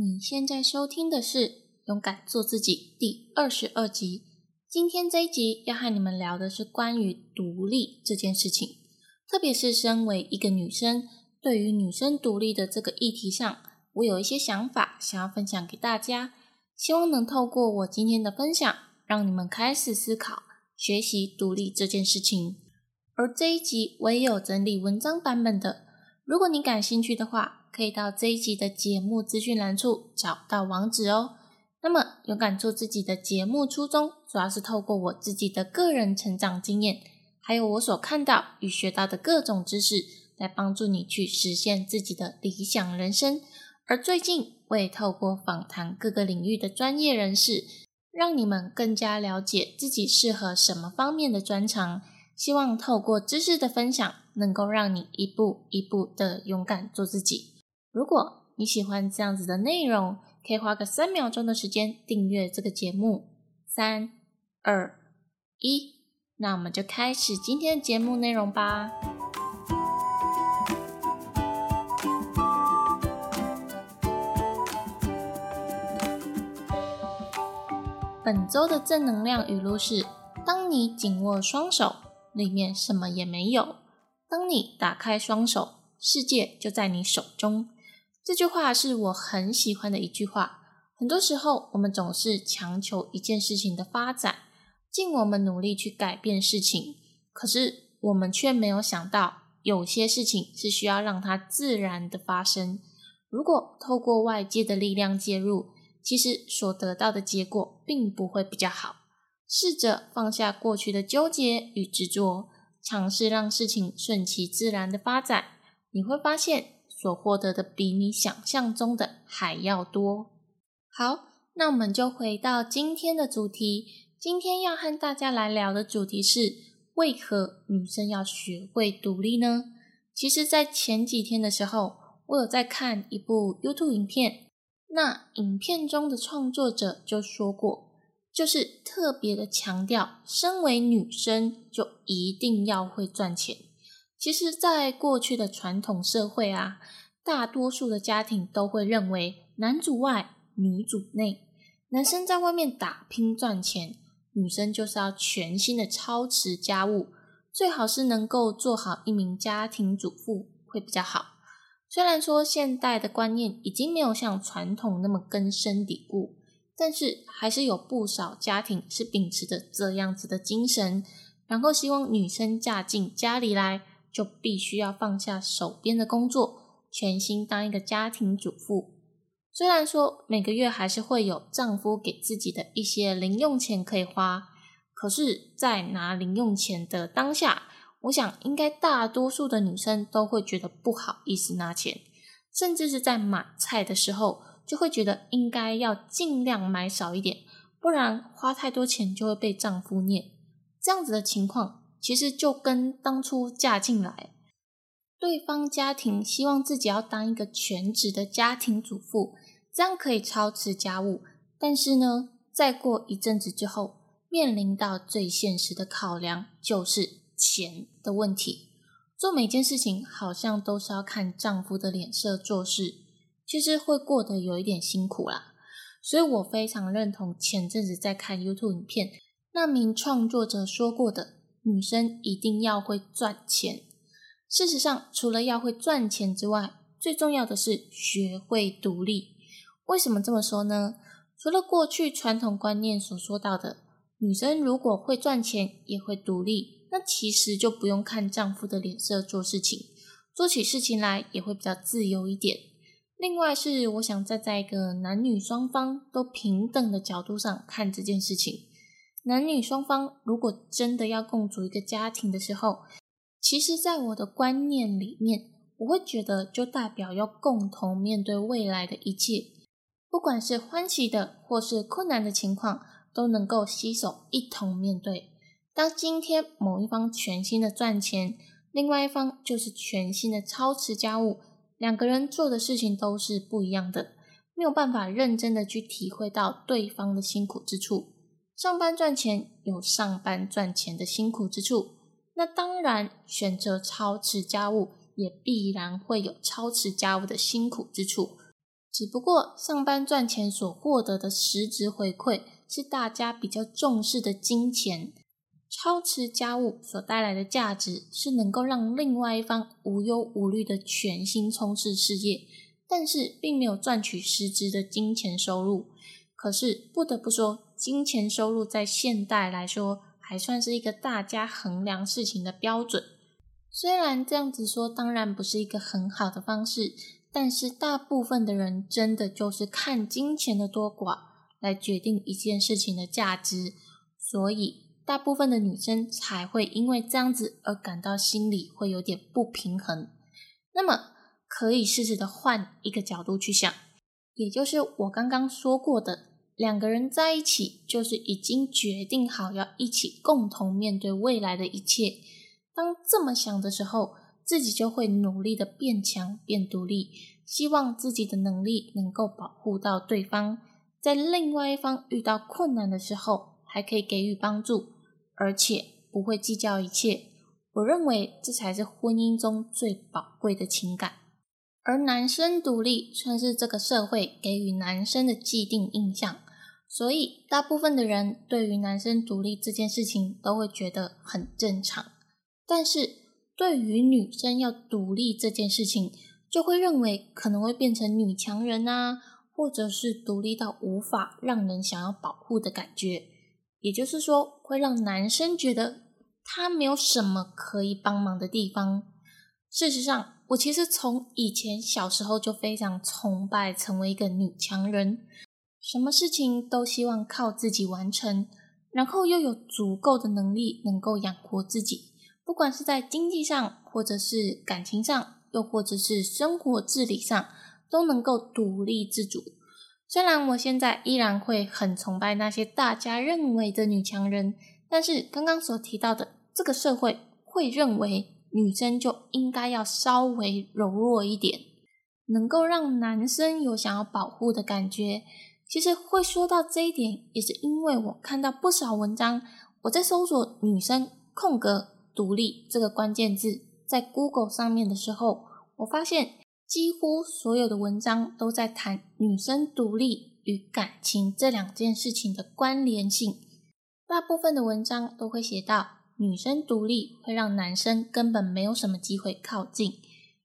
你现在收听的是《勇敢做自己》第二十二集。今天这一集要和你们聊的是关于独立这件事情，特别是身为一个女生，对于女生独立的这个议题上，我有一些想法想要分享给大家，希望能透过我今天的分享，让你们开始思考、学习独立这件事情。而这一集我也有整理文章版本的，如果你感兴趣的话。可以到这一集的节目资讯栏处找到网址哦。那么，勇敢做自己的节目初衷，主要是透过我自己的个人成长经验，还有我所看到与学到的各种知识，来帮助你去实现自己的理想人生。而最近，我也透过访谈各个领域的专业人士，让你们更加了解自己适合什么方面的专长。希望透过知识的分享，能够让你一步一步的勇敢做自己。如果你喜欢这样子的内容，可以花个三秒钟的时间订阅这个节目。三、二、一，那我们就开始今天的节目内容吧。本周的正能量语录是：当你紧握双手，里面什么也没有；当你打开双手，世界就在你手中。这句话是我很喜欢的一句话。很多时候，我们总是强求一件事情的发展，尽我们努力去改变事情，可是我们却没有想到，有些事情是需要让它自然的发生。如果透过外界的力量介入，其实所得到的结果并不会比较好。试着放下过去的纠结与执着，尝试让事情顺其自然的发展，你会发现。所获得的比你想象中的还要多。好，那我们就回到今天的主题。今天要和大家来聊的主题是：为何女生要学会独立呢？其实，在前几天的时候，我有在看一部 YouTube 影片，那影片中的创作者就说过，就是特别的强调，身为女生就一定要会赚钱。其实，在过去的传统社会啊，大多数的家庭都会认为男主外女主内，男生在外面打拼赚钱，女生就是要全心的操持家务，最好是能够做好一名家庭主妇会比较好。虽然说现代的观念已经没有像传统那么根深蒂固，但是还是有不少家庭是秉持着这样子的精神，然后希望女生嫁进家里来。就必须要放下手边的工作，全心当一个家庭主妇。虽然说每个月还是会有丈夫给自己的一些零用钱可以花，可是，在拿零用钱的当下，我想应该大多数的女生都会觉得不好意思拿钱，甚至是在买菜的时候，就会觉得应该要尽量买少一点，不然花太多钱就会被丈夫念。这样子的情况。其实就跟当初嫁进来，对方家庭希望自己要当一个全职的家庭主妇，这样可以操持家务。但是呢，再过一阵子之后，面临到最现实的考量就是钱的问题。做每件事情好像都是要看丈夫的脸色做事，其实会过得有一点辛苦啦。所以我非常认同前阵子在看 YouTube 影片那名创作者说过的。女生一定要会赚钱。事实上，除了要会赚钱之外，最重要的是学会独立。为什么这么说呢？除了过去传统观念所说到的，女生如果会赚钱也会独立，那其实就不用看丈夫的脸色做事情，做起事情来也会比较自由一点。另外是，我想站在一个男女双方都平等的角度上看这件事情。男女双方如果真的要共组一个家庭的时候，其实，在我的观念里面，我会觉得就代表要共同面对未来的一切，不管是欢喜的或是困难的情况，都能够携手一同面对。当今天某一方全心的赚钱，另外一方就是全心的操持家务，两个人做的事情都是不一样的，没有办法认真的去体会到对方的辛苦之处。上班赚钱有上班赚钱的辛苦之处，那当然选择操持家务也必然会有操持家务的辛苦之处。只不过上班赚钱所获得的实质回馈是大家比较重视的金钱，超持家务所带来的价值是能够让另外一方无忧无虑的全心冲刺事业，但是并没有赚取实质的金钱收入。可是不得不说，金钱收入在现代来说还算是一个大家衡量事情的标准。虽然这样子说，当然不是一个很好的方式。但是大部分的人真的就是看金钱的多寡来决定一件事情的价值，所以大部分的女生才会因为这样子而感到心里会有点不平衡。那么可以试试的换一个角度去想，也就是我刚刚说过的，两个人在一起就是已经决定好要一起共同面对未来的一切。当这么想的时候。自己就会努力的变强、变独立，希望自己的能力能够保护到对方，在另外一方遇到困难的时候，还可以给予帮助，而且不会计较一切。我认为这才是婚姻中最宝贵的情感。而男生独立算是这个社会给予男生的既定印象，所以大部分的人对于男生独立这件事情都会觉得很正常，但是。对于女生要独立这件事情，就会认为可能会变成女强人啊，或者是独立到无法让人想要保护的感觉。也就是说，会让男生觉得他没有什么可以帮忙的地方。事实上，我其实从以前小时候就非常崇拜成为一个女强人，什么事情都希望靠自己完成，然后又有足够的能力能够养活自己。不管是在经济上，或者是感情上，又或者是生活自理上，都能够独立自主。虽然我现在依然会很崇拜那些大家认为的女强人，但是刚刚所提到的这个社会会认为女生就应该要稍微柔弱一点，能够让男生有想要保护的感觉。其实会说到这一点，也是因为我看到不少文章，我在搜索女生空格。独立这个关键字在 Google 上面的时候，我发现几乎所有的文章都在谈女生独立与感情这两件事情的关联性。大部分的文章都会写到，女生独立会让男生根本没有什么机会靠近，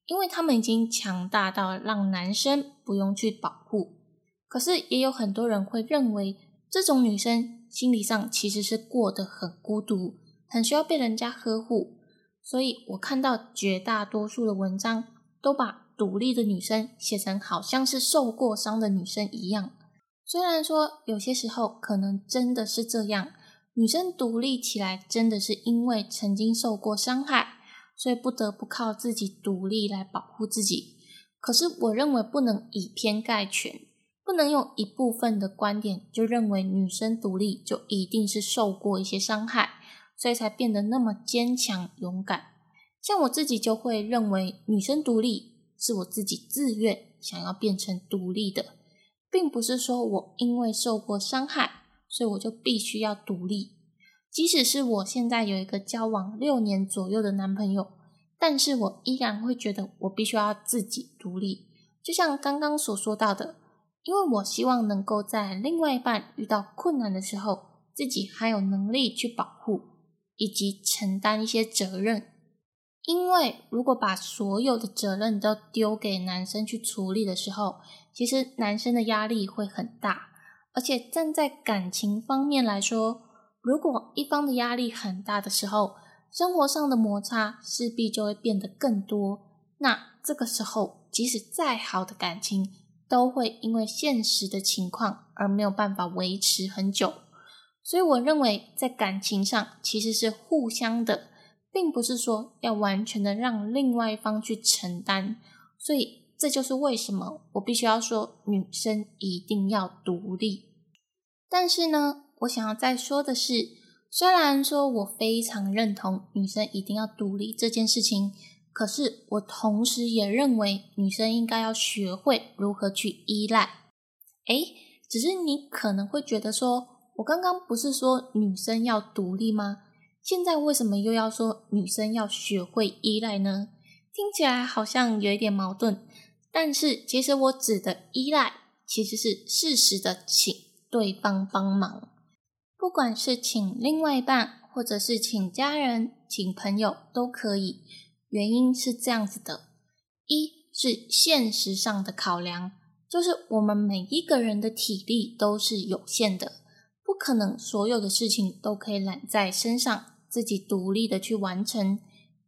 因为他们已经强大到让男生不用去保护。可是也有很多人会认为，这种女生心理上其实是过得很孤独。很需要被人家呵护，所以我看到绝大多数的文章都把独立的女生写成好像是受过伤的女生一样。虽然说有些时候可能真的是这样，女生独立起来真的是因为曾经受过伤害，所以不得不靠自己独立来保护自己。可是我认为不能以偏概全，不能用一部分的观点就认为女生独立就一定是受过一些伤害。所以才变得那么坚强勇敢。像我自己就会认为，女生独立是我自己自愿想要变成独立的，并不是说我因为受过伤害，所以我就必须要独立。即使是我现在有一个交往六年左右的男朋友，但是我依然会觉得我必须要自己独立。就像刚刚所说到的，因为我希望能够在另外一半遇到困难的时候，自己还有能力去保护。以及承担一些责任，因为如果把所有的责任都丢给男生去处理的时候，其实男生的压力会很大。而且站在感情方面来说，如果一方的压力很大的时候，生活上的摩擦势必就会变得更多。那这个时候，即使再好的感情，都会因为现实的情况而没有办法维持很久。所以我认为，在感情上其实是互相的，并不是说要完全的让另外一方去承担。所以这就是为什么我必须要说，女生一定要独立。但是呢，我想要再说的是，虽然说我非常认同女生一定要独立这件事情，可是我同时也认为女生应该要学会如何去依赖。诶，只是你可能会觉得说。我刚刚不是说女生要独立吗？现在为什么又要说女生要学会依赖呢？听起来好像有一点矛盾。但是其实我指的依赖，其实是适时的请对方帮忙，不管是请另外一半，或者是请家人、请朋友都可以。原因是这样子的：一是现实上的考量，就是我们每一个人的体力都是有限的，不可能所有的事情都可以揽在身上，自己独立的去完成。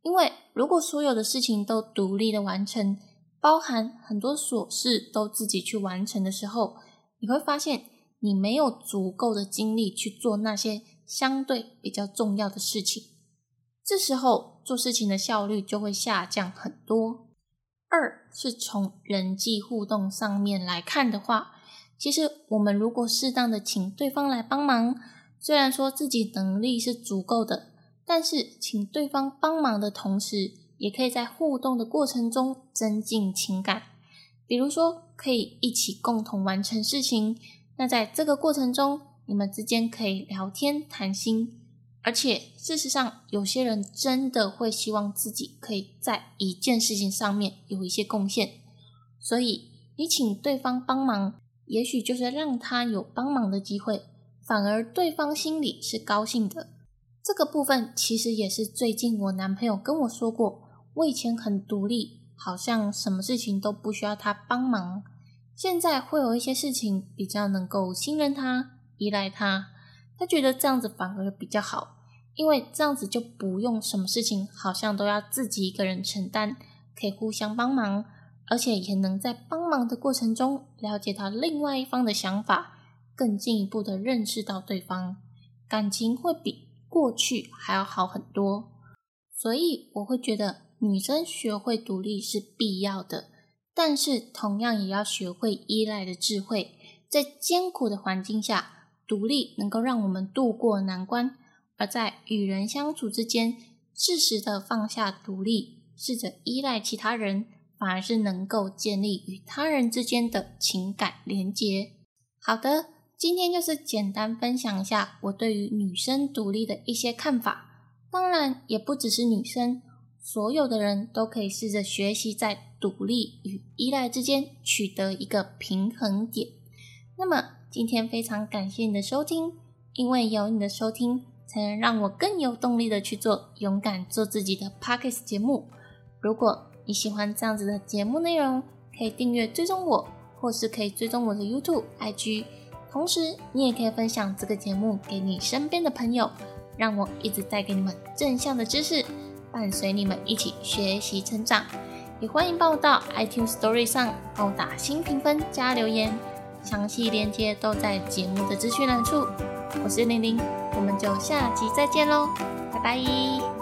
因为如果所有的事情都独立的完成，包含很多琐事都自己去完成的时候，你会发现你没有足够的精力去做那些相对比较重要的事情。这时候做事情的效率就会下降很多。二是从人际互动上面来看的话，其实我们如果适当的请对方来帮忙，虽然说自己能力是足够的。但是，请对方帮忙的同时，也可以在互动的过程中增进情感。比如说，可以一起共同完成事情。那在这个过程中，你们之间可以聊天谈心。而且，事实上，有些人真的会希望自己可以在一件事情上面有一些贡献。所以，你请对方帮忙，也许就是让他有帮忙的机会，反而对方心里是高兴的。这个部分其实也是最近我男朋友跟我说过，我以前很独立，好像什么事情都不需要他帮忙。现在会有一些事情比较能够信任他、依赖他，他觉得这样子反而比较好，因为这样子就不用什么事情好像都要自己一个人承担，可以互相帮忙，而且也能在帮忙的过程中了解到另外一方的想法，更进一步的认识到对方，感情会比。过去还要好很多，所以我会觉得女生学会独立是必要的，但是同样也要学会依赖的智慧。在艰苦的环境下，独立能够让我们度过难关；而在与人相处之间，适时的放下独立，试着依赖其他人，反而是能够建立与他人之间的情感连结。好的。今天就是简单分享一下我对于女生独立的一些看法，当然也不只是女生，所有的人都可以试着学习在独立与依赖之间取得一个平衡点。那么今天非常感谢你的收听，因为有你的收听，才能让我更有动力的去做勇敢做自己的 Pockets 节目。如果你喜欢这样子的节目内容，可以订阅追踪我，或是可以追踪我的 YouTube、IG。同时，你也可以分享这个节目给你身边的朋友，让我一直带给你们正向的知识，伴随你们一起学习成长。也欢迎帮我到 iTunes Story 上帮我打新评分加留言，详细链接都在节目的资讯栏处。我是玲玲，我们就下集再见喽，拜拜。